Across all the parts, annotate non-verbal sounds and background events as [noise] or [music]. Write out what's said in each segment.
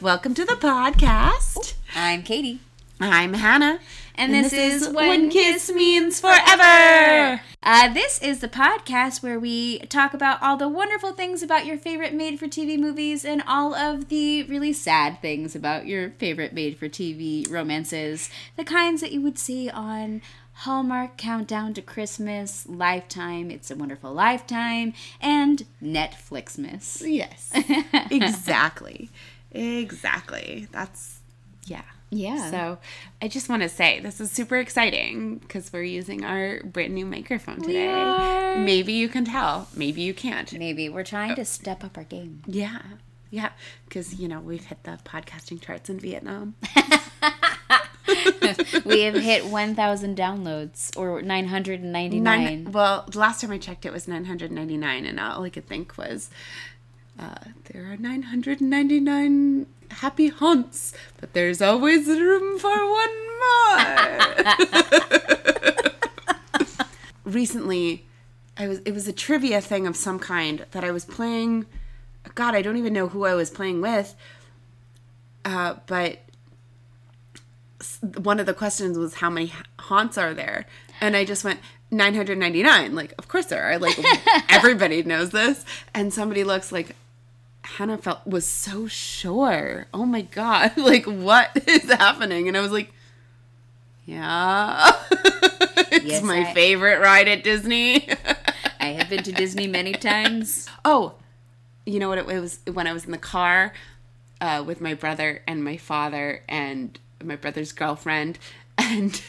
Welcome to the podcast. I'm Katie. I'm Hannah. And, this, is When Kiss Means Forever. Uh, this is the podcast where we talk about all the wonderful things about your favorite made for TV movies and all of the really sad things about your favorite made for TV romances. The kinds that you would see on Hallmark Countdown to Christmas, Lifetime, It's a Wonderful Lifetime, and Netflixmas. Yes. [laughs] exactly. Exactly. That's, yeah. Yeah. So I just want to say this is super exciting because we're using our brand new microphone today. are. Maybe you can tell. Maybe you can't. Maybe we're trying to uh, step up our game. Yeah. Yeah. Because, you know, we've hit the podcasting charts in Vietnam. [laughs] [laughs] we have hit 1,000 downloads or 999. Nine, well, the last time I checked, it was 999, and all I could think was uh, there are 999 happy haunts, but there's always room for one more. [laughs] Recently, I was it was a trivia thing of some kind that I was playing. God, I don't even know who I was playing with, uh, but one of the questions was how many haunts are there? And i just went 999 like of course there are. Like [laughs] everybody knows this. And somebody looks like hannah felt was so sure. Oh my god. [laughs] Like what [laughs] is happening? And i was like yeah. [laughs] It's Yes, my I- favorite ride at disney. I have been to Disney many times. Oh, you know what? It, was? When I was in the car uh, with my brother and my father and my brother's girlfriend, and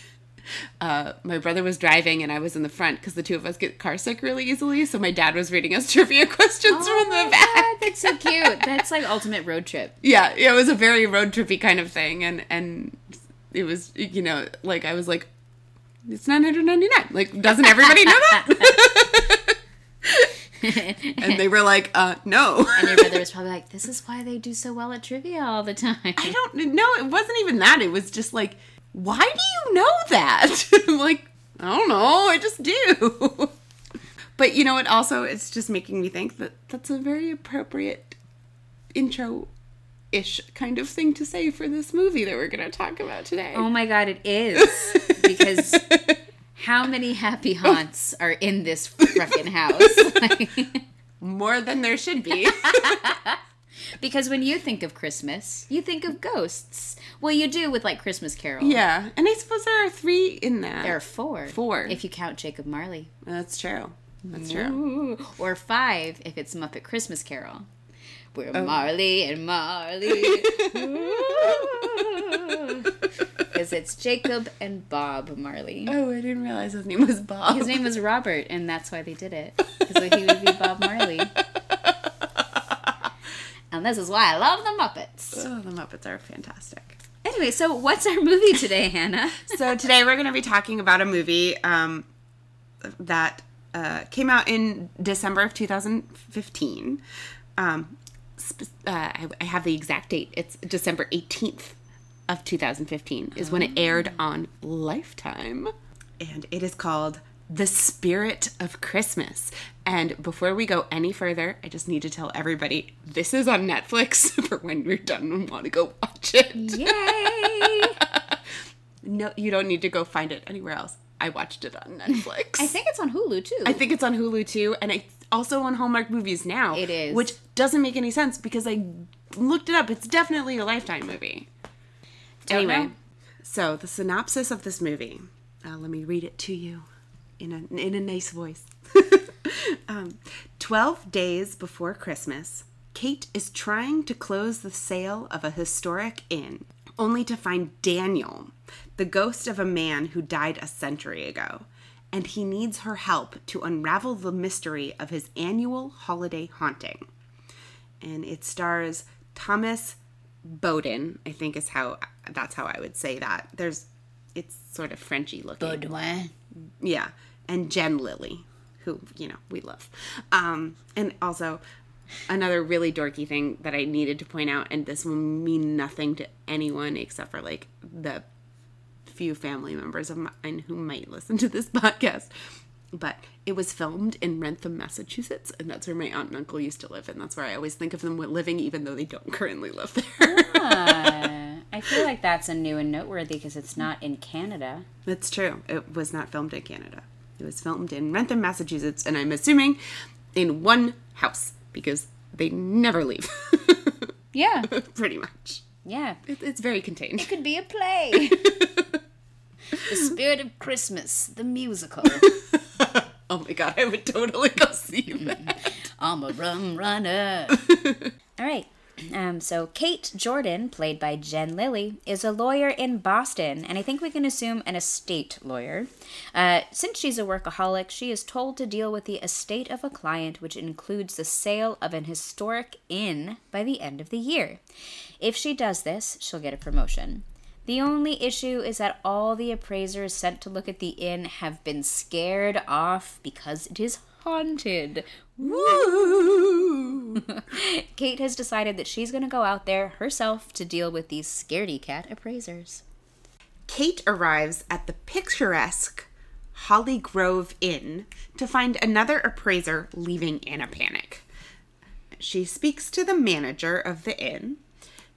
uh, my brother was driving and I was in the front because the two of us get car sick really easily. So my dad was reading us [laughs] trivia questions from the back. God, that's so cute. That's like ultimate road trip. [laughs] Yeah, yeah, it was a very road trippy kind of thing, and and it was you know like I was like. It's nine hundred ninety nine. Like, doesn't everybody know that? [laughs] and they were like, uh, no. And your brother was probably like, "This is why they do so well at trivia all the time." I don't know. It wasn't even that. It was just like, why do you know that? [laughs] I'm like, I don't know. I just do. [laughs] but you know what? Also, it's just making me think that that's a very appropriate intro ish kind of thing to say for this movie that we're going to talk about today. Oh my god, it is [laughs] because how many happy haunts are in this freaking house? More than there should be. Because when you think of Christmas, you think of ghosts. Well, you do with like Christmas Carol. yeah. And I suppose there are three in that. There are four. Four. If you count Jacob Marley. That's true. That's true. Ooh. Or five if it's Muppet Christmas Carol. We're Oh. Marley and Marley. [laughs] Because it's Jacob and Bob Marley. Oh, I didn't realize his name was Bob. His name was Robert, and that's why they did it. Because he would be Bob Marley. [laughs] And this is why I love the Muppets. Oh, the Muppets are fantastic. Anyway, so what's our movie today, [laughs] Hannah? so today we're going to be talking about a movie um, that uh, came out in December of 2015. Um, sp- uh, I, I have the exact date. It's December 18th of 2015 is when it aired on Lifetime, and it is called The Spirit of Christmas. And before we go any further, I just need to tell everybody this is on Netflix [laughs] for when you're done and want to go watch it. Yay! [laughs] No, you don't need to go find it anywhere else. I watched it on Netflix. [laughs] I think it's on Hulu too. I think it's on Hulu too, and it's also on Hallmark Movies now. It is. which doesn't make any sense because I looked it up. It's definitely a Lifetime movie. Don't anyway, know. so the synopsis of this movie. Uh, let me read it to you in a in a nice voice. [laughs] um, Twelve days before Christmas, Kate is trying to close the sale of a historic inn, only to find Daniel, the ghost of a man who died a century ago, and he needs her help to unravel the mystery of his annual holiday haunting. And it stars Thomas Beaudoin, I think is how that's how I would say that. There's it's sort of Frenchy looking. Beaudoin. Yeah. And Jen Lilly, who, you know, we love. Um, and also another really dorky thing that I needed to point out, and this will mean nothing to anyone except for like the few family members of mine who might listen to this [laughs] podcast. but it was filmed in Wrentham, Massachusetts, and that's where my aunt and uncle used to live, and that's where I always think of them living, even though they don't currently live there. I feel like that's a new and noteworthy because it's not in Canada. That's true. It was not filmed in Canada. It was filmed in Wrentham, Massachusetts, and I'm assuming in one house because they never leave. [laughs] Yeah, Pretty much. yeah. It, it's very contained. It could be a play. [laughs] the Spirit of Christmas, the musical. [laughs] Oh my god, I would totally go see mm-hmm. that. I'm a rum runner. All right. Um, so Kate Jordan, played by Jen Lilly, is a lawyer in Boston, and I think we can assume an estate lawyer. Uh, since she's a workaholic, she is told to deal with the estate of a client, which includes the sale of an historic inn by the end of the year. If she does this, she'll get a promotion. The only issue is that all the appraisers sent to look at the inn have been scared off because it is haunted. [laughs] Kate has decided that she's going to go out there herself to deal with these scaredy cat appraisers. Kate arrives at the picturesque Holly Grove Inn to find another appraiser leaving in a panic. She speaks to the manager of the inn,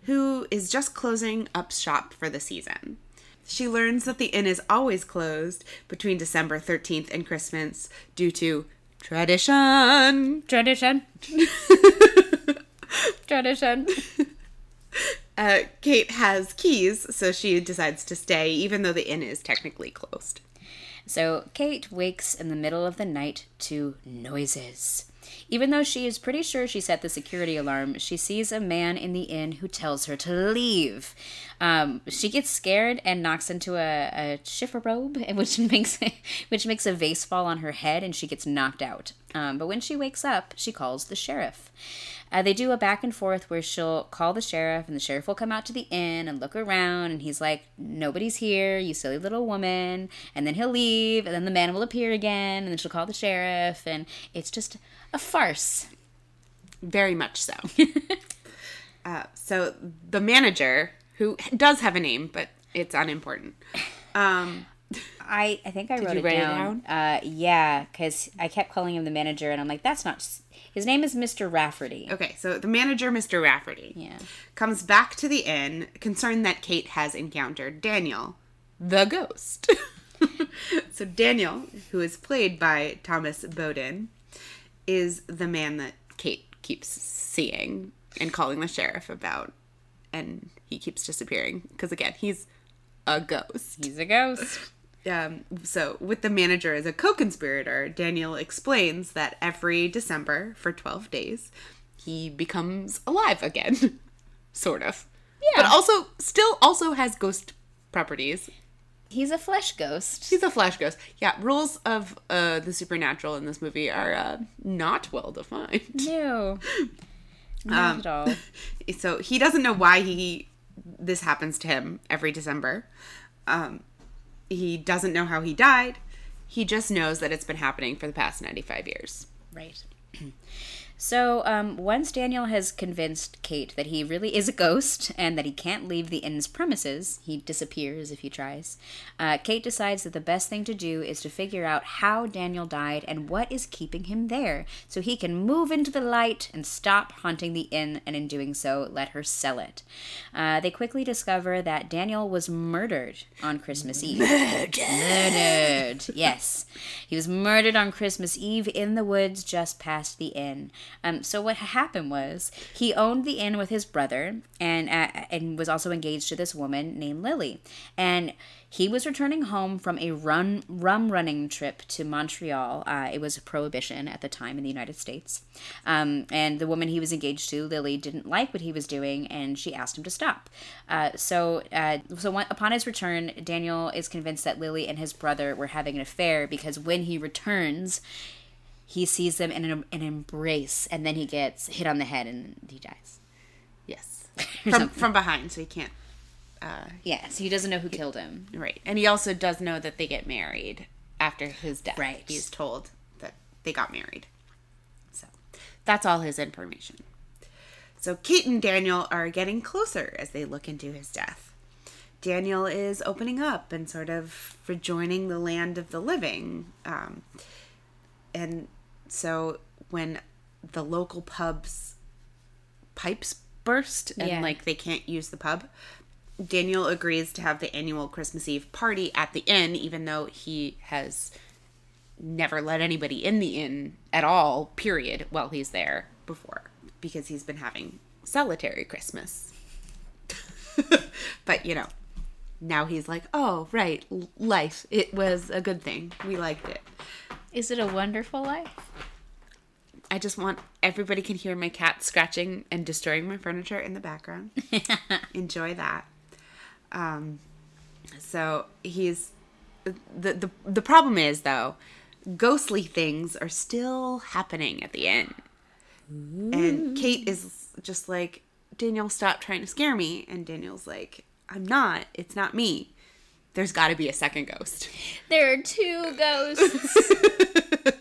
who is just closing up shop for the season. She learns that the inn is always closed between December 13th and Christmas due to tradition. Tradition. [laughs] Tradition. Uh, Kate has keys, so she decides to stay, even though the inn is technically closed. So Kate wakes in the middle of the night to noises. Even though she is pretty sure she set the security alarm, she sees a man in the inn who tells her to leave. Um, she gets scared and knocks into a, a chifforobe, [laughs] which makes which makes a vase fall on her head, and she gets knocked out. Um, but when she wakes up, she calls the sheriff. Uh, they do a back and forth where she'll call the sheriff, and the sheriff will come out to the inn and look around, and he's like, "Nobody's here, you silly little woman." And then he'll leave, and then the man will appear again, and then she'll call the sheriff, and it's just a farce. Very much so. [laughs] uh, so the manager, who does have a name, but it's unimportant. Um, I I think I wrote you it write it down. Uh, yeah, because I kept calling him the manager, and I'm like, that's not. His name is Mr. Rafferty. okay, so the manager, Mr. Rafferty, Yeah. comes back to the inn, concerned that Kate has encountered Daniel, the ghost. [laughs] so Daniel, who is played by Thomas Beaudoin, is the man that Kate keeps seeing and calling the sheriff about, and he keeps disappearing because again, he's a ghost. He's a ghost. [laughs] um, so with the manager as a co-conspirator, Daniel explains that every December for 12 days, he becomes alive again, [laughs] sort of. Yeah. But also still also has ghost properties. He's a flesh ghost. He's a flesh ghost. Yeah, rules of uh, the supernatural in this movie are uh, not well defined. No. [laughs] Not at all. [laughs] So he doesn't know why he this happens to him every December. Um, he doesn't know how he died. He just knows that it's been happening for the past 95 years. Right. [clears throat] So, um, once Daniel has convinced Kate that he really is a ghost and that he can't leave the inn's premises, he disappears if he tries. Uh, Kate decides that the best thing to do is to figure out how Daniel died and what is keeping him there, so he can move into the light and stop haunting the inn, and in doing so, let her sell it. Uh, they quickly discover that Daniel was murdered on Christmas Eve. [laughs] Murdered. Yes. He was murdered on Christmas Eve in the woods just past the inn. Um, so what happened was he owned the inn with his brother and uh, and was also engaged to this woman named Lily. And he was returning home from a run rum running trip to Montreal. Uh, it was a prohibition at the time in the United States. Um, and the woman he was engaged to, Lily, didn't like what he was doing, and she asked him to stop. Uh, so, uh, so upon his return, Daniel is convinced that Lily and his brother were having an affair because when he returns, he sees them in an, an embrace, and then he gets hit on the head and he dies. Yes. [laughs] From, from behind, so he can't. Uh, Yeah, so he doesn't know who killed him. Right. And he also does know that they get married after his death. Right. He's told that they got married. So that's all his information. So Kate and Daniel are getting closer as they look into his death. Daniel is opening up and sort of rejoining the land of the living. Um, and so when the local pub's pipes burst and Yeah. like they can't use the pub, Daniel agrees to have the annual Christmas Eve party at the inn, even though he has never let anybody in the inn at all, period, while he's there before, because he's been having solitary Christmas. [laughs] but, you know, now he's like, oh, right, life. It was a good thing. We liked it. Is it a wonderful life? I just want everybody can hear my cat scratching and destroying my furniture in the background. [laughs] Enjoy that. Um, so he's the the the problem is though, ghostly things are still happening at the end, and Kate is just like Daniel, stop trying to scare me, and Daniel's like, I'm not. It's not me. There's got to be a second ghost. There are two ghosts.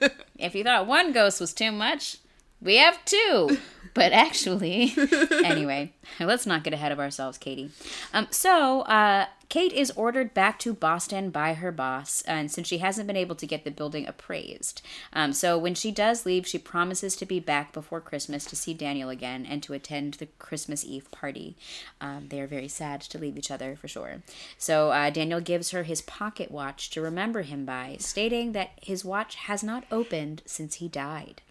[laughs] if you thought one ghost was too much, we have two. [laughs] But actually, [laughs] anyway, let's not get ahead of ourselves, Katie. Um, so, uh, Kate is ordered back to Boston by her boss, and since she hasn't been able to get the building appraised. Um, so, when she does leave, she promises to be back before Christmas to see Daniel again and to attend the Christmas Eve party. Um, they are very sad to leave each other for sure. So, uh, Daniel gives her his pocket watch to remember him by, stating that his watch has not opened since he died.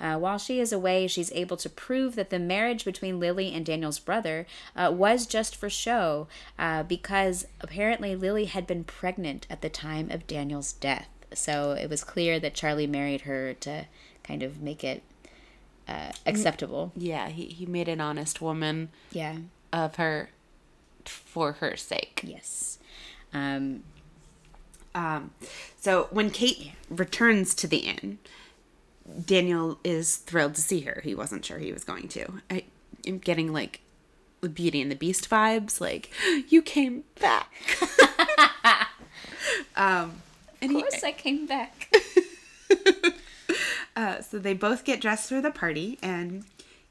Uh, while she is away, she's able to prove that the marriage between Lily and Daniel's brother uh, was just for show uh, because apparently Lily had been pregnant at the time of Daniel's death. So it was clear that Charlie married her to kind of make it uh, acceptable. Yeah, he, he made an honest woman Yeah. of her for her sake. Yes. Um, Um, so when Kate returns to the inn, Daniel is thrilled to see her. He wasn't sure he was going to. I am getting like the Beauty and the Beast vibes, like [gasps] you came back. [laughs] um, and of he, course, I came back. [laughs] [laughs] uh, so they both get dressed for the party, and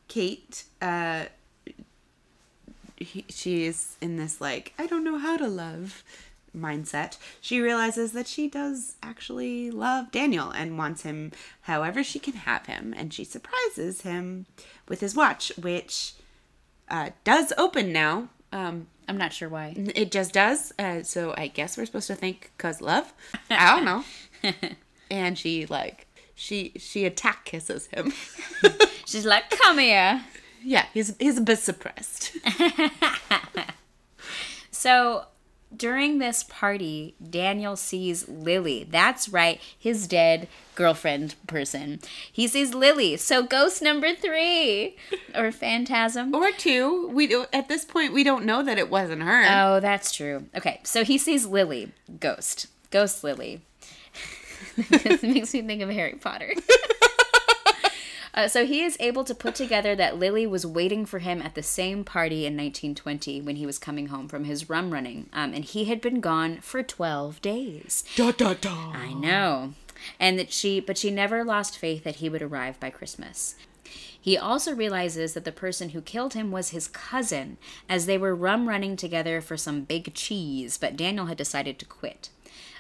Kate, uh, he, she is in this like I don't know how to love mindset. She realizes that she does actually love Daniel and wants him however she can have him, and she surprises him with his watch, which uh, does open now. Um, I'm not sure why. it just does. Uh, so I guess we're supposed to think cause love. I don't know. [laughs] and she like she she attack kisses him. [laughs] She's like, come here. yeah, he's he's a bit suppressed. [laughs] So during this party, Daniel sees Lily. That's right, his dead girlfriend person. He sees Lily. So ghost number three, [laughs] or phantasm. or two. We do, at this point we don't know that it wasn't her. Oh, that's true. Okay, so he sees Lily, ghost, ghost Lily. [laughs] this makes me think of Harry Potter. [laughs] Uh, so he is able to put together that Lily was waiting for him at the same party in 1920 when he was coming home from his rum running, um, and he had been gone for 12 days. da da da. I know, and that she, but she never lost faith that he would arrive by Christmas. He also realizes that the person who killed him was his cousin, as they were rum running together for some big cheese, but Daniel had decided to quit.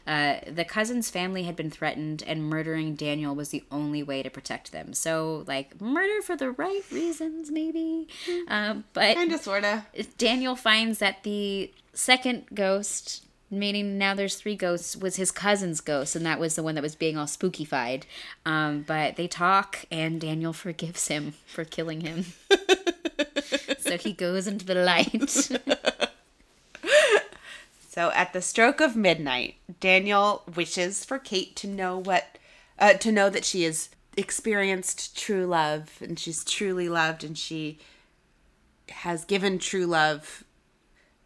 Uh, the cousin's family had been threatened, and murdering Daniel was the only way to protect them. So, like, murder for the right reasons, maybe. Um, but Kinda sorta. Daniel finds that the second ghost, meaning now there's three ghosts, was his cousin's ghost, and that was the one that was being all spookified. Um, but they talk, and Daniel [laughs] forgives him for killing him. [laughs] so he goes into the light. [laughs] So at the stroke of midnight, Daniel wishes for Kate to know what uh, to know that she has experienced true love and she's truly loved and she has given true love.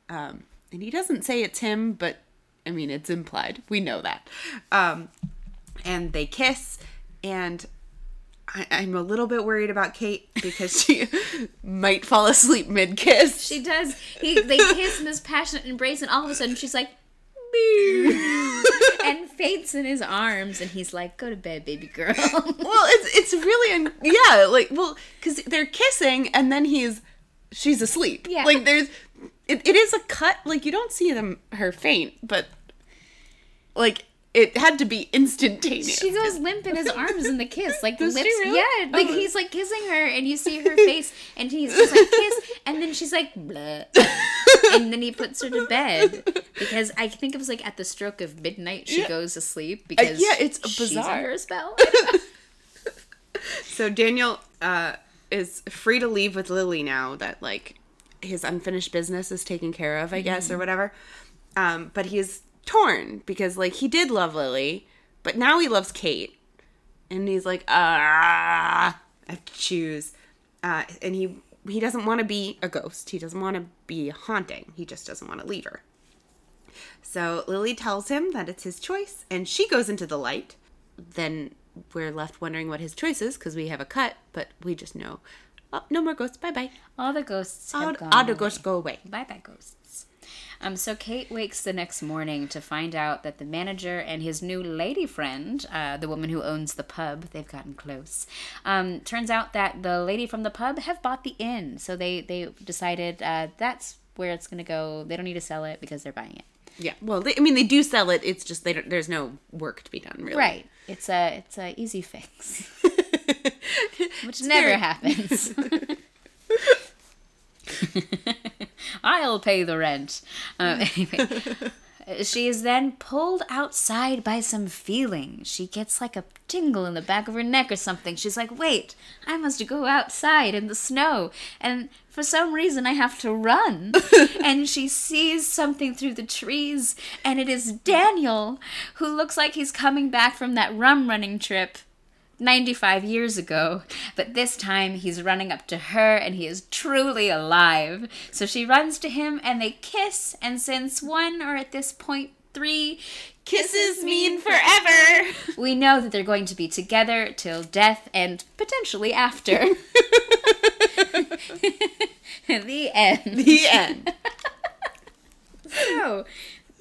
Um, and he doesn't say it's him, but I mean it's implied. We know that. Um, and they kiss, and I, I'm a little bit worried about Kate because she [laughs] might fall asleep mid kiss. she does. He they kiss in this passionate embrace, and all of a sudden she's like, [laughs] and faints in his arms, and he's like, "Go to bed, baby girl." [laughs] well it's it's really un- yeah like well because they're kissing and then he's she's asleep. Yeah. Like there's it, it is a cut, like you don't see them her faint, but like it had to be instantaneous. She goes limp in his arms in the kiss, like Does lips. really? Yeah, like Oh. he's like kissing her, and you see her face, and he's just like kiss, and then she's like, Bleh. [laughs] and then he puts her to bed because I think it was like at the stroke of midnight she Yeah. goes to sleep because yeah, it's she's bizarre. under a spell. [laughs] So Daniel uh, is free to leave with Lily now that like his unfinished business is taken care of, I guess, or whatever. Um, but he's torn because like he did love Lily, but now he loves Kate, and he's like, ah, I have to choose. Uh, and he he doesn't want to be a ghost. He doesn't want to be haunting. He just doesn't want to leave her. So Lily tells him that it's his choice, and she goes into the light. Then we're left wondering what his choice is because we have a cut, but we just know, oh, no more ghosts. Bye bye. All the ghosts have All, gone. all the ghosts go away. Bye bye, ghosts. Um, so Kate wakes the next morning to find out that the manager and his new lady friend, uh, the woman who owns the pub, they've gotten close. Um, turns out that the lady from the pub have bought the inn, so they they decided uh, that's where it's gonna go. They don't need to sell it because they're buying it. Yeah. Well, they, I mean, they do sell it. It's just they don't, there's no work to be done, really. Right. It's a it's a easy fix, [laughs] which never happens. [laughs] I'll pay the rent. Um, [laughs] anyway, [laughs] she is then pulled outside by some feeling. She gets like a tingle in the back of her neck or something. She's like, "Wait, I must go outside in the snow." And for some reason, I have to run. [laughs] and she sees something through the trees, and it is Daniel, who looks like he's coming back from that rum running trip 95 years ago, but this time he's running up to her and he is truly alive. So she runs to him and they kiss, and since one or at this point three kisses mean forever, we know that they're going to be together till death and potentially after. [laughs] [laughs] the end. The end. [laughs] so,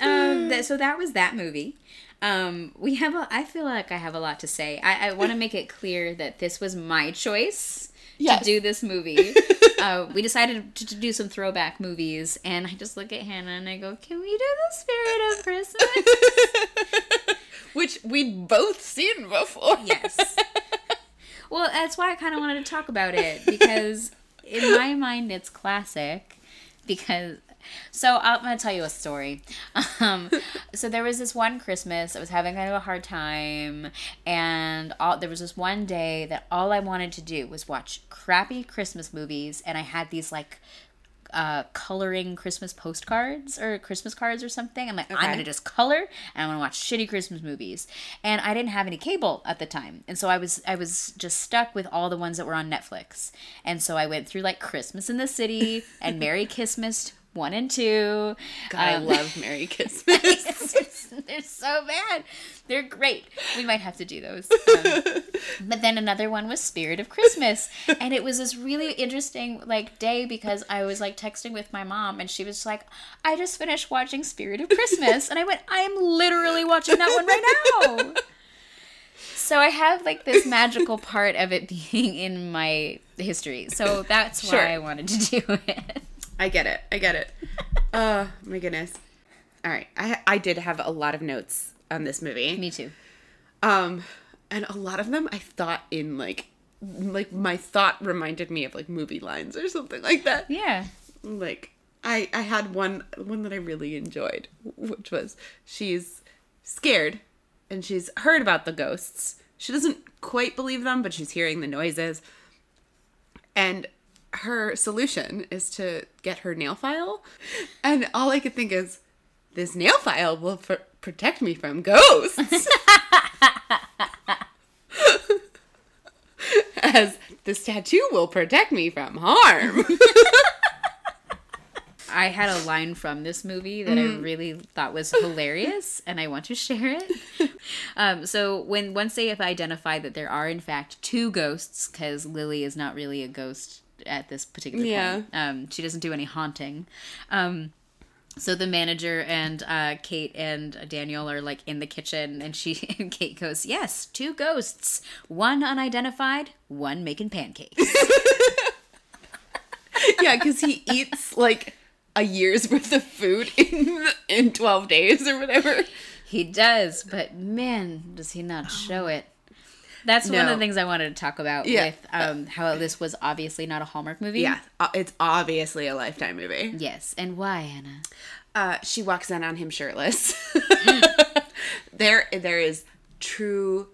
um, th- so that was that movie. Um, we have a. I feel like I have a lot to say. I, I want to make it clear that this was my choice Yes. to do this movie. [laughs] uh, we decided to, to do some throwback movies, and I just look at Hannah and I go, "Can we do the Spirit of Christmas?" [laughs] Which we'd both seen before. yes. Well, that's why I kind of wanted to talk about it because in my mind it's classic because so I'm gonna tell you a story. [laughs] Um, so there was this one Christmas I was having kind of a hard time, and all there was this one day that all I wanted to do was watch crappy Christmas movies, and I had these like uh, coloring Christmas postcards or Christmas cards or something. I'm like, I'm gonna just color and I'm gonna watch shitty Christmas movies. And I didn't have any cable at the time, and so I was I was just stuck with all the ones that were on Netflix. And so I went through like Christmas in the City and Merry Christmas one and two. God, I Um, love Merry [laughs] Christmas. [laughs] they're so bad. They're great. We might have to do those. [laughs] Um, but then another one was Spirit of Christmas, and it was this really interesting like day because I was like texting with my mom, and she was like, "I just finished watching Spirit of Christmas," and I went, "I am literally watching that one right now." So I have like this magical part of it being in my history. So that's why Sure. I wanted to do it. I get it. I get it. [laughs] Oh my goodness. All right. I I did have a lot of notes on this movie. Me too. Um, and a lot of them I thought in like like my thought reminded me of like movie lines or something like that. Yeah. Like I I had one one that I really enjoyed, which was she's scared and she's heard about the ghosts. She doesn't quite believe them, but she's hearing the noises. And her solution is to get her nail file. And all I could think is this nail file will pr- protect me from ghosts. [laughs] As this tattoo will protect me from harm. [laughs] I had a line from this movie that I really thought was hilarious, and I want to share it. [laughs] Um, so when once they have identified that there are in fact two ghosts, because Lily is not really a ghost at this particular Yeah. point. Um, she doesn't do any haunting. Um, so the manager and uh, Kate and Daniel are like in the kitchen, and she [laughs] and Kate goes, "Yes, two ghosts, one unidentified, one making pancakes." [laughs] [laughs] yeah, because he eats like a year's worth of food in in twelve days or whatever. He does, but man, does he not show it. That's one of the things I wanted to talk about Yeah. with um, how this was obviously not a Hallmark movie. Yeah, uh, it's obviously a lifetime movie. Yes, and why, Hannah? Uh, she walks in on him shirtless. [laughs] there, there is true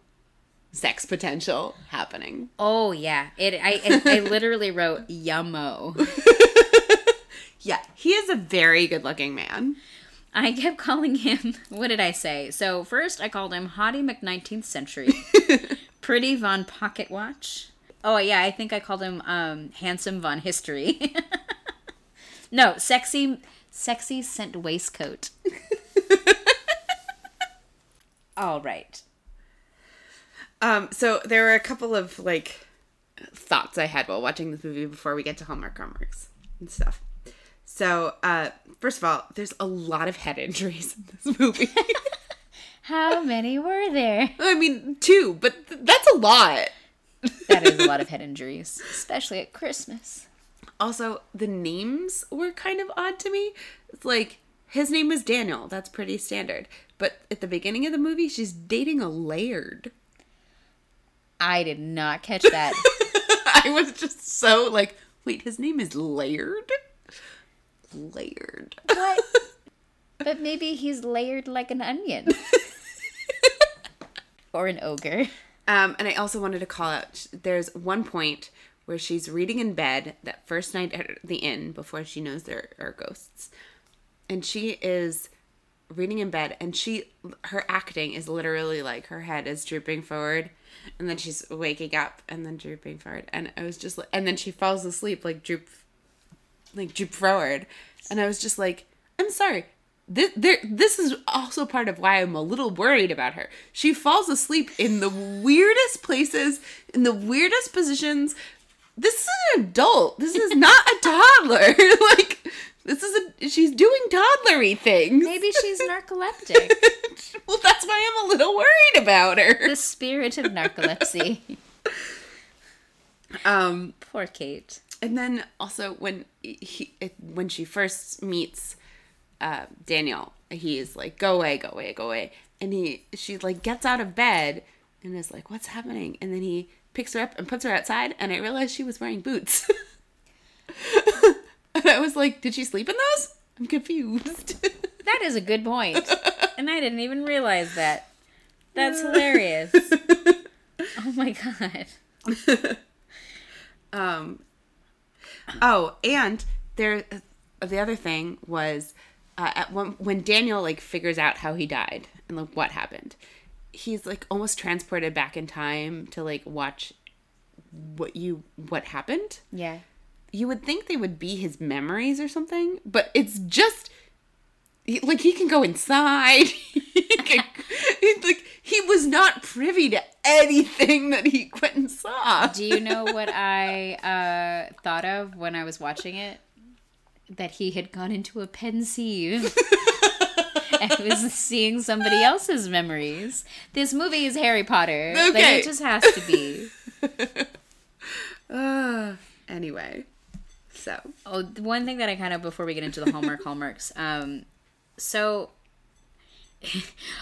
sex potential happening. Oh yeah, it. I I, I literally wrote yummo. [laughs] Yeah, he is a very good-looking man. I kept calling him. [laughs] What did I say? So first, I called him Hottie McNineteenth Century, Pretty Von Pocket Watch. Oh yeah, I think I called him um, Handsome Von History. [laughs] no, sexy, sexy scent waistcoat. [laughs] All right. Um, so there were a couple of like thoughts I had while watching this movie before we get to Hallmark Hallmarks and stuff. So, uh, first of all, there's a lot of head injuries in this movie. [laughs] How many were there? [laughs] I mean, two, but th- that's a lot. That is a lot of [laughs] head injuries, especially at Christmas. Also, the names were kind of odd to me. It's like his name was Daniel. That's pretty standard. But at the beginning of the movie, she's dating a laird. I did not catch [laughs] that. I was just so like, wait, his name is Laird? Laird. what? But maybe he's layered like an onion. Or an ogre. Um, and I also wanted to call out there's one point where she's reading in bed that first night at the inn before she knows there are ghosts. And she is reading in bed and she her acting is literally like her head is drooping forward and then she's waking up and then drooping forward and I was just like and then she falls asleep like droop like droop forward and I was just like I'm sorry this, there, this is also part of why I'm a little worried about her. She falls asleep in the weirdest places, in the weirdest positions. This is an adult. This is not a toddler. [laughs] like this is a she's doing toddlery things. Maybe [laughs] she's narcoleptic. well, that's why I'm a little worried about her. the spirit of narcolepsy. Um, Poor Kate. and then also when he when she first meets uh, Daniel, he's like, "Go away, go away, go away," and he she like gets out of bed and is like, "What's happening?" And then he picks her up and puts her outside, and I realized she was wearing boots. [laughs] and I was like, "Did she sleep in those?" I'm confused. [laughs] That is a good point. And I didn't even realize that. That's hilarious. [laughs] Oh my god. Um. Oh, and there, the other thing was, uh, at one when Daniel like figures out how he died and like what happened, he's like almost transported back in time to like watch what you what happened. Yeah. You would think they would be his memories or something, but it's just he- like he can go inside. [laughs] he can, [laughs] like he was not privy to anything that he went and saw. Do you know what [laughs] I uh, thought of when I was watching it? That he had gone into a pensieve. and was seeing somebody else's memories. This movie is Harry Potter. Like Okay. it just has to be. [laughs] Uh, anyway, so Oh, one thing that I kind of before we get into the Hallmark hallmarks, um, so [laughs]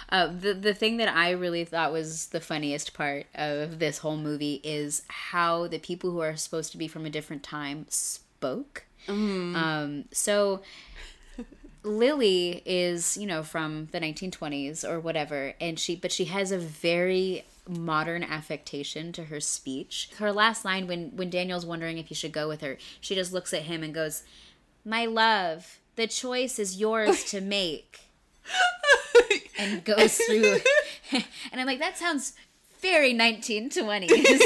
uh, the the thing that I really thought was the funniest part of this whole movie is how the people who are supposed to be from a different time spoke. Um, so Lily is, you know, from the 1920s or whatever, and she, but she has a very modern affectation to her speech. Her last line, when when Daniel's wondering if he should go with her, she just looks at him and goes, "My love, the choice is yours to make," [laughs] and goes through. [laughs] and I'm like, that sounds very 1920s.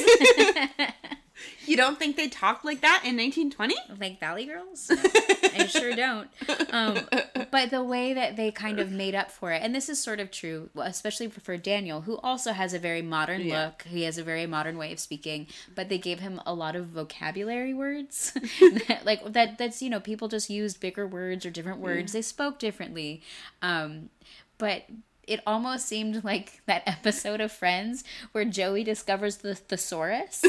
[laughs] you don't think they talked like that in 1920? like Valley Girls? No, I sure [laughs] don't. Um, but the way that they kind of made up for it, and this is sort of true, especially for, Daniel, who also has a very modern Yeah. look. He has a very modern way of speaking, but they gave him a lot of vocabulary words, [laughs] [laughs] that, like that. That's you know people just used bigger words or different words. They spoke differently, um, but it almost seemed like [laughs] that episode of Friends where Joey discovers the thesaurus.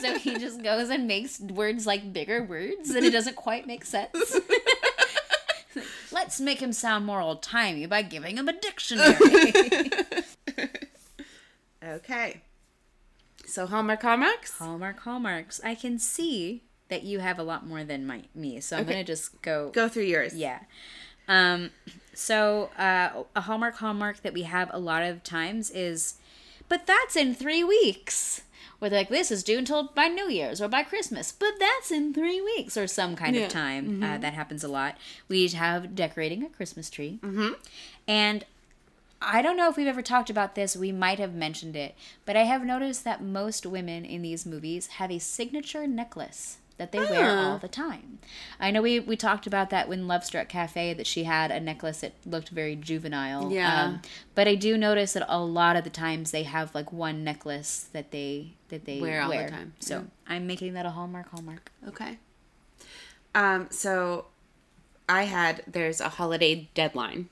so he [laughs] just goes and makes words like bigger words and it doesn't quite make sense. [laughs] Let's make him sound more old timey by giving him a dictionary. Okay. So Hallmark Hallmarks? Hallmark hallmarks. I can see that you have a lot more than my me, so I'm Okay. gonna just go. Go through yours. Yeah. Um. So uh, a hallmark hallmark that we have a lot of times is, but that's in three weeks. Or they're like this is due until by New Year's or by Christmas, but that's in three weeks or some kind Yeah. of time. Uh, that happens a lot. We have decorating a Christmas tree, mm-hmm. and I don't know if we've ever talked about this. We might have mentioned it, but I have noticed that most women in these movies have a signature necklace that they wear all the time. I know we, we talked about that when Love Struck Cafe that she had a necklace that looked very juvenile. Um, Yeah. but I do notice that a lot of the times they have like one necklace that they that they Wear wear. all the time, So I'm making that a hallmark hallmark. Okay. Um, so I had there's a holiday deadline.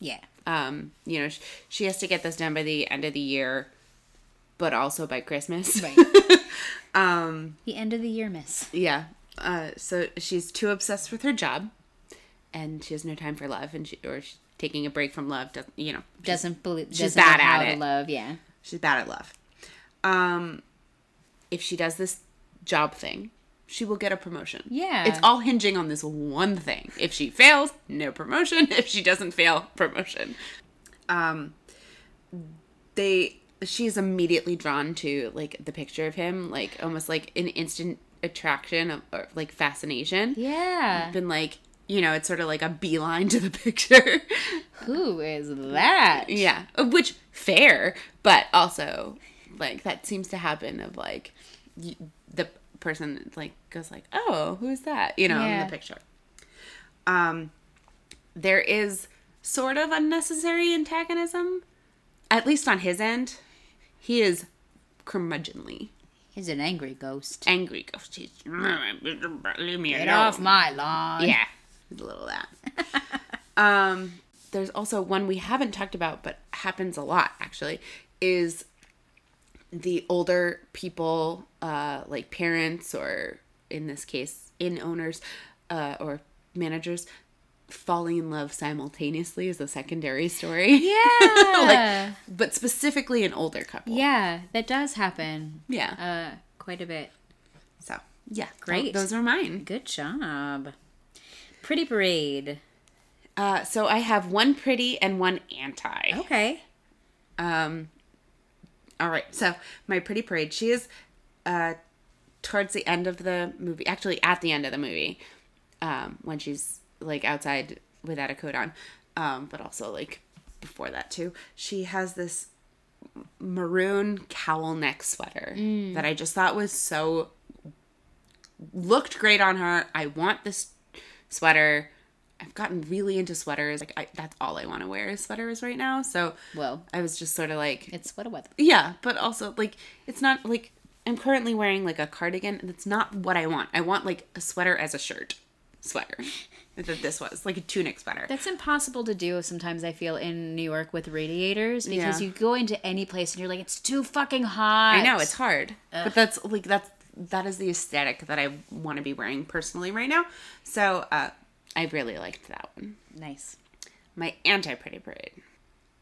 Yeah. Um, you know, sh- she has to get this done by the end of the year, but also by Christmas. Right. [laughs] um, the end of the year, miss. yeah. Uh, so she's too obsessed with her job, and she has no time for love, and she or she's taking a break from love. Doesn't you know? Doesn't believe she's doesn't bad at it. love, yeah. She's bad at love. Um, if she does this job thing, she will get a promotion. Yeah. It's all hinging on this one thing. If she fails, no promotion. [laughs] If she doesn't fail, promotion. Um, they she's immediately drawn to like the picture of him, like almost like an instant attraction of or, like fascination. Yeah. Been like you know, it's sort of like a beeline to the [laughs] picture. Who is that? Yeah, Uh, which fair, but also like that seems to happen of like y- the person like goes like, "Oh, who's that?" you know, in the picture. Um there is sort of unnecessary antagonism at least on his end. He is curmudgeonly He's an angry ghost. angry ghost. He's, leave me Get alone." off my lawn. Yeah, [laughs] a little of that. [laughs] um, there's also one we haven't talked about, but happens a lot actually, is the older people, uh, like parents or in this case, in owners, uh, or managers, falling in love simultaneously is a secondary story. [laughs] Yeah. like, but specifically an older couple. yeah, that does happen. Yeah. Uh, quite a bit. So yeah, Great. Those are mine. Good job. Pretty parade. Uh, so I have one pretty and one anti. Okay. Um, all right. So my pretty parade. She is uh, towards the end of the movie. Actually, at the end of the movie, um, when she's like outside without a coat on, um, but also like before that too. She has this maroon cowl neck sweater that I just thought was so looked great on her. I want this sweater. I've gotten really into sweaters. Like I, that's all I want to wear is sweaters right now. So Well, I was just sort of like, it's what a weather. yeah, but also like it's not like I'm currently wearing like a cardigan. and it's not what I want. I want like a sweater as a shirt sweater. [laughs] that this was like a tunic sweater. That's impossible to do sometimes, I feel, in New York with radiators because Yeah. you go into any place and you're like, it's too fucking hot. I know it's hard, but that's like that's that is the aesthetic that I want to be wearing personally right now. So uh, I really liked that one. Nice. My anti pretty parade.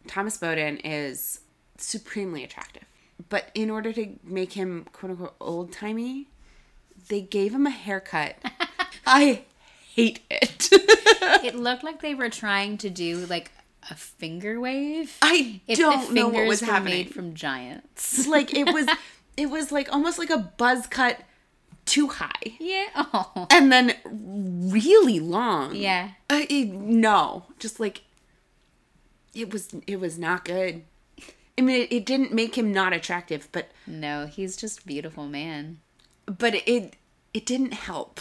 Thomas Beaudoin is supremely attractive, but in order to make him quote unquote old timey, they gave him a haircut. [laughs] I hate it. It looked like they were trying to do like a finger wave. I If don't know what was happening. made from giants. like it was, [laughs] it was like almost like a buzz cut, too high, Yeah. Oh. and then really long. Yeah. Uh, it- no, just like it was. It was not good. I mean, it, it didn't make him not attractive, but No, he's just a beautiful man. but it it didn't help.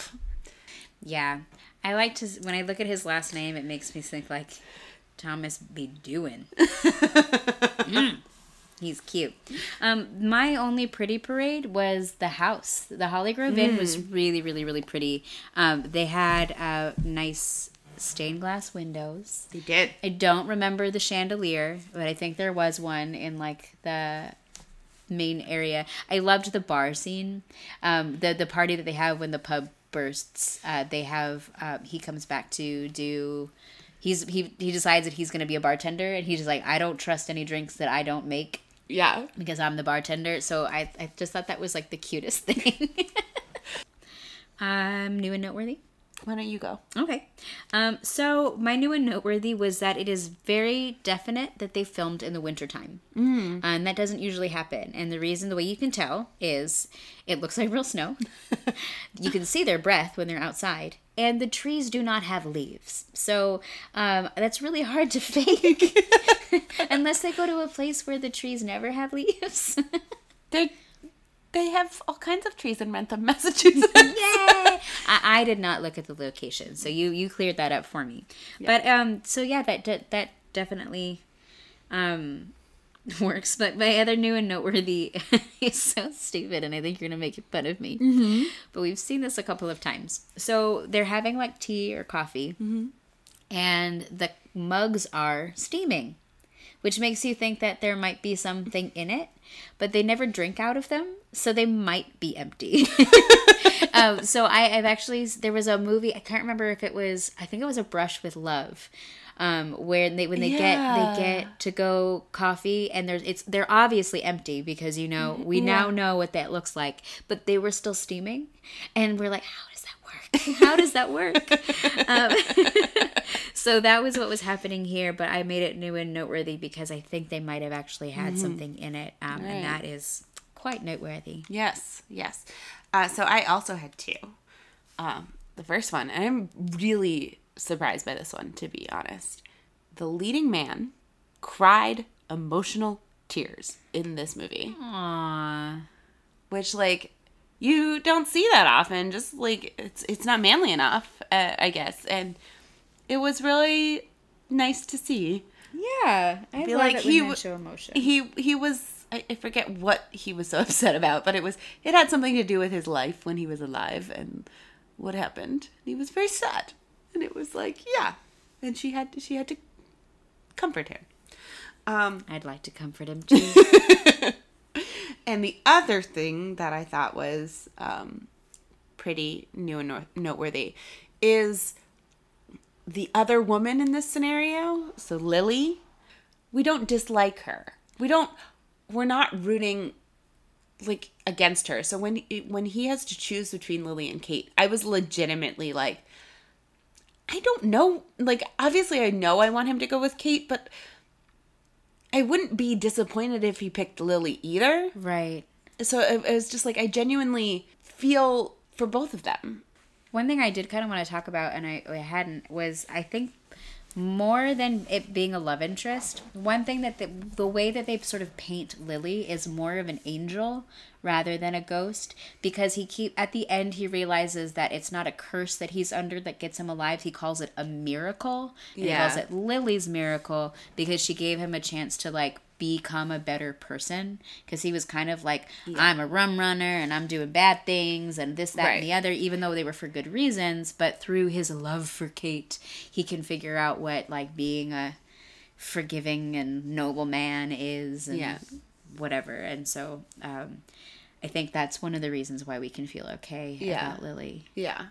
Yeah. I like to when I look at his last name, it makes me think like Thomas be doing. [laughs] Mm. He's cute. Um, my only pretty parade was the house. The Holly Grove Inn was really, really, really pretty. Um, they had uh, nice stained glass windows. They did. I don't remember the chandelier, but I think there was one in like the main area. I loved the bar scene. Um, the the party that they have when the pub bursts. Uh, they have um, he comes back to do. He's he he decides that he's going to be a bartender, and he's just like, I don't trust any drinks that I don't make Yeah. because I'm the bartender. So I I just thought that was like the cutest [laughs] thing. [laughs] um, new and noteworthy. Why don't you go? Okay. Um, so my new and noteworthy was that it is very definite that they filmed in the wintertime. Mm. And that doesn't usually happen. And the reason, the way you can tell, is it looks like real snow. [laughs] you can see their breath when they're outside. And the trees do not have leaves. So um, that's really hard to [laughs] fake. [laughs] Unless they go to a place where the trees never have leaves. They they have all kinds of trees in Wrentham, [laughs] Massachusetts. [laughs] Yay! I, I did not look at the location, so you you cleared that up for me. But um, so yeah, that de- that definitely um [laughs] works. But my other new and noteworthy is so stupid, and I think you're gonna make fun of me. But we've seen this a couple of times. So they're having like tea or coffee, and the mugs are steaming which makes you think that there might be something in it, but they never drink out of them, so they might be empty. [laughs] um, so I, I've actually there was a movie I can't remember if it was I think it was a Brush with Love, um, where they when they Yeah. get they get to go coffee and there's it's they're obviously empty because you know we now know what that looks like, but they were still steaming, and we're like, how does that work? How does that work? [laughs] um, [laughs] so that was what was happening here, but I made it new and noteworthy because I think they might have actually had something in it, um, and that is quite noteworthy. Yes, yes. Uh, so I also had two. Um, the first one, and I'm really surprised by this one, to be honest. The leading man cried emotional tears in this movie, Aww. which like you don't see that often. Just like it's it's not manly enough, uh, I guess, and it was really nice to see. Yeah, I feel like he w- show emotion. he he was I, I forget what he was so [laughs] upset about, but it was it had something to do with his life when he was alive and what happened. He was very sad, and it was like yeah, and she had to, she had to comfort him. Um, I'd like to comfort him too. [laughs] and the other thing that I thought was um, pretty new and noteworthy is the other woman in this scenario. So Lily, we don't dislike her. We don't. We're not rooting like against her. So when when he has to choose between Lily and Kate, I was legitimately like, I don't know. Like obviously, I know I want him to go with Kate, but I wouldn't be disappointed if he picked Lily either right. so it, it was just like I genuinely feel for both of them. One thing I did kind of want to talk about, and I, I hadn't, was I think more than it being a love interest, one thing that the, the way that they sort of paint Lily is more of an angel rather than a ghost because he keep at the end he realizes that it's not a curse that he's under that gets him alive he calls it a miracle and he Yeah. calls it Lily's miracle because she gave him a chance to like become a better person because he was kind of like I'm a rum runner and I'm doing bad things and this that Right. and the other even though they were for good reasons but through his love for Kate he can figure out what like being a forgiving and noble man is and Yeah. whatever and so um I think that's one of the reasons why we can feel okay Yeah. about Lily. Yeah.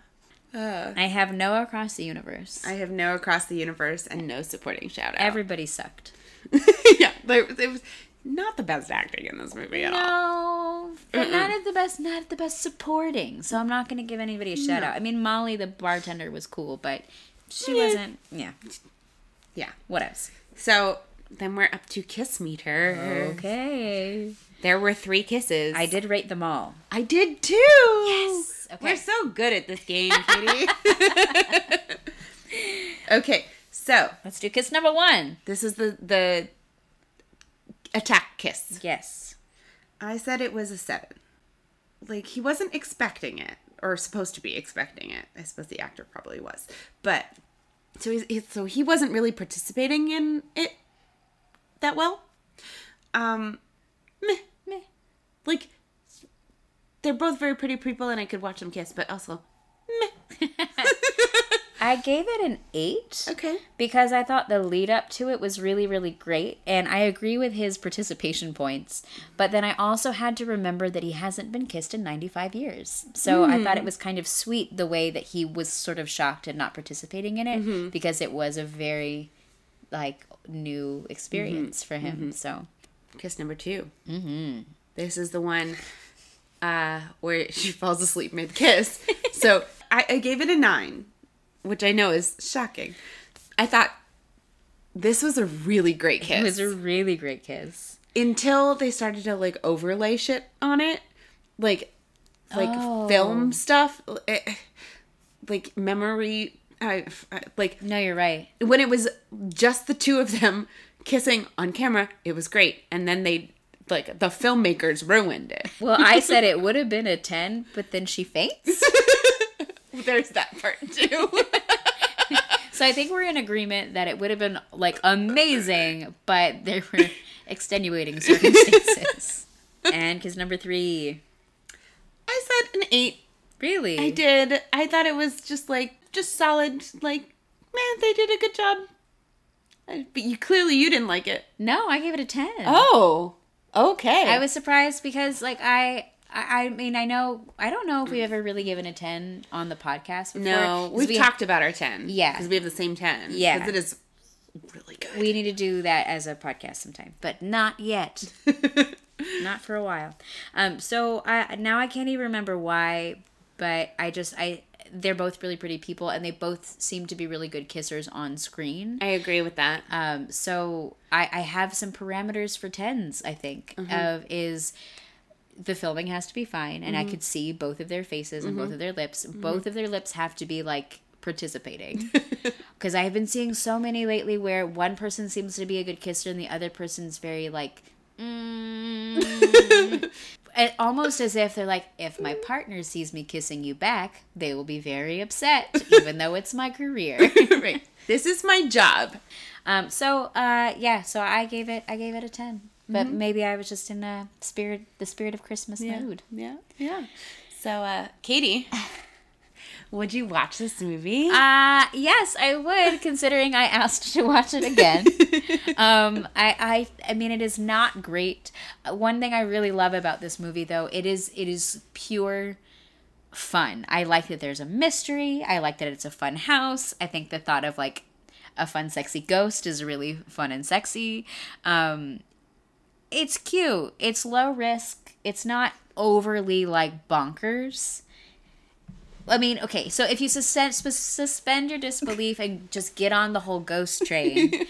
I have no across the universe. I have no across the universe and no supporting shout out. Everybody sucked. [laughs] yeah, it was not the best acting in this movie at all. No, not at the best. Not at the best supporting. So I'm not going to give anybody a shout out. I mean, Molly, the bartender, was cool, but she Yeah. wasn't. Yeah. Yeah. What else? So then we're up to kiss meter. Okay. There were three kisses. I did rate them all. I did too. Yes. Okay. We're so good at this game, Katie. [laughs] [laughs] okay, so Let's do kiss number one. this is the the attack kiss. Yes. I said it was a seven. Like he wasn't expecting it, or supposed to be expecting it. I suppose the actor probably was, but so he's, he so he wasn't really participating in it that well. Um, meh, Meh. like they're both very pretty people, and I could watch them kiss, but also. I gave it an eight. Okay. Because I thought the lead up to it was really, really great. And I agree with his participation points. But then I also had to remember that he hasn't been kissed in 95 years. So I thought it was kind of sweet the way that he was sort of shocked and not participating in it because it was a very, like, new experience for him. So. Kiss number 2 Mm-hmm. This is the one uh, where [laughs] she falls asleep mid kiss. [laughs] so I, I gave it a nine, which I know is shocking. I thought this was a really great kiss It was a really great kiss. until they started to like overlay shit on it, like like Oh. film stuff, eh, like memory. I, I- like No, you're right. when it was just the two of them kissing on camera, it was great. And then they like the filmmakers ruined it. Well, I [laughs] said it would have been a 10, but then she faints. There's that part too. [laughs] So I think we're in agreement that it would have been like amazing, but there were [laughs] extenuating circumstances. and because number three. I said an eight. Really? I did. I thought it was just like just solid. Like man, they did a good job. But you clearly you didn't like it. No, I gave it a 10. Oh, okay. I was surprised because like I I, I mean I know I don't know if we've ever really given a 10 on the podcast before. no. We've we- talked about our ten. Yeah. because we have the same ten. Yeah. because it is really good. We need to do that as a podcast sometime, but not yet. [laughs] not for a while. Um, so I now I can't even remember why, but I just I they're both really pretty people, and they both seem to be really good kissers on screen. I agree with that. Um, so I I have some parameters for tens. I think of is the filming has to be fine, and I could see both of their faces and both of their lips. Both of their lips have to be like participating [laughs] because I have been seeing so many lately where one person seems to be a good kisser and the other person's very like. Mm, [laughs] almost as if they're like, if my partner sees me kissing you back, they will be very upset, [laughs] even though it's my career. right. This is my job. Um, so uh, yeah, so I gave it I gave it a ten, but Mm-hmm. maybe I was just in a spirit the spirit of Christmas mood. Yeah. Yeah. So, uh, Katie, [laughs] would you watch this movie? Uh yes, I would, [laughs] considering I asked to watch it again. [laughs] um, I, I I mean it is not great. Uh, One thing I really love about this movie though, it is it is pure fun. I like that there's a mystery. I like that it's a fun house. I think the thought of like a fun sexy ghost is really fun and sexy. Um it's cute. It's low risk. It's not overly like bonkers. I mean, okay, so if you suspend, suspend your disbelief and just get on the whole ghost train, [laughs]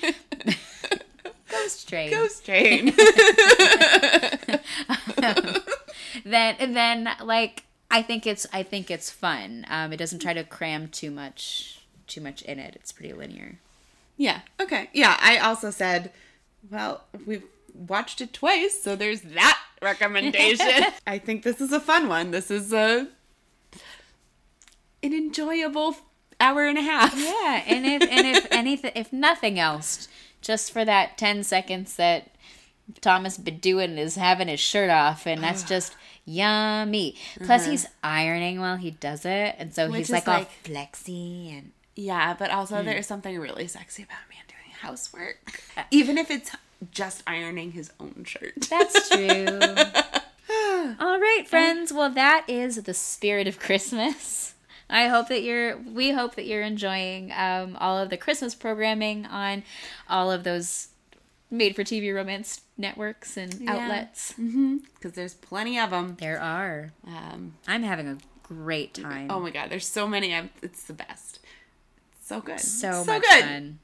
ghost train, Ghost Train. [laughs] [laughs] then and then like I think it's I think it's fun. Um, it doesn't try to cram too much too much in it. It's pretty linear. yeah. Okay. Yeah. I also said, well, we've watched it twice, so there's that recommendation. [laughs] I think this is a fun one. This is a an enjoyable hour and a half. Yeah, and if and if [laughs] anything, if nothing else, just for that ten seconds that Thomas Beaudoin is having his shirt off, and that's just yummy. Plus, he's ironing while he does it, and so Uh-huh. Which he's is like, all like- flexy and Yeah, but also there's something really sexy about doing housework, even if it's just ironing his own shirt. That's true. [laughs] All right, friends. Well, that is the spirit of Christmas. I hope that you're. We hope that you're enjoying um, all of the Christmas programming on all of those made-for-TV romance networks and Yeah. outlets. Because there's plenty of them. There are. Um, I'm having a great time. oh my god, there's so many. I'm, it's the best. So good. so, so much good. fun.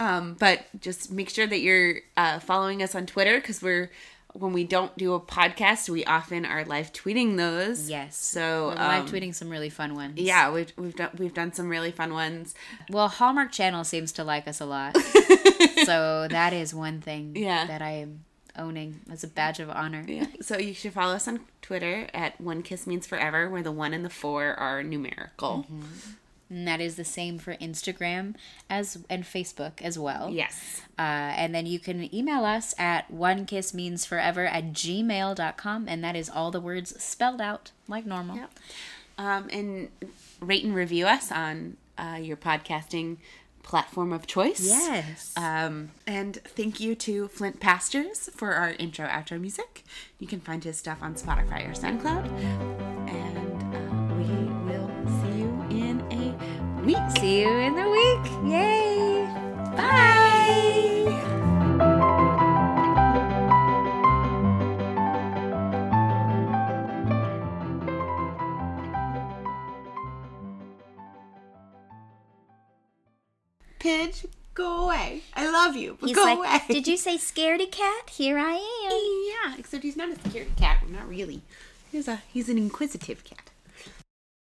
Um, but just make sure that you're uh, following us on Twitter because we're when we don't do a podcast, we often are live tweeting those. Yes. So We're live um, tweeting some really fun ones. Yeah, we've we've done we've done some really fun ones. Well, Hallmark Channel seems to like us a lot. [laughs] so that is one thing Yeah. that I am owning as a badge of honor. Yeah. So you should follow us on Twitter at One Kiss Means Forever, where the one and the four are numerical. And that is the same for Instagram as and Facebook as well. Yes. Uh, and then you can email us at one kiss means forever at gmail.com and that is all the words spelled out like normal. Yep. Um, and rate and review us on uh, your podcasting platform of choice. Yes. Um, and thank you to Flint Pastors for our intro outro music. You can find his stuff on Spotify or SoundCloud. And week. See you in the week. Yay. Bye. Pidge, go away. I love you, but He's go like, away. Did you say scaredy cat? Here I am. Yeah, except he's not a scaredy cat. Not really. He's a he's an inquisitive cat.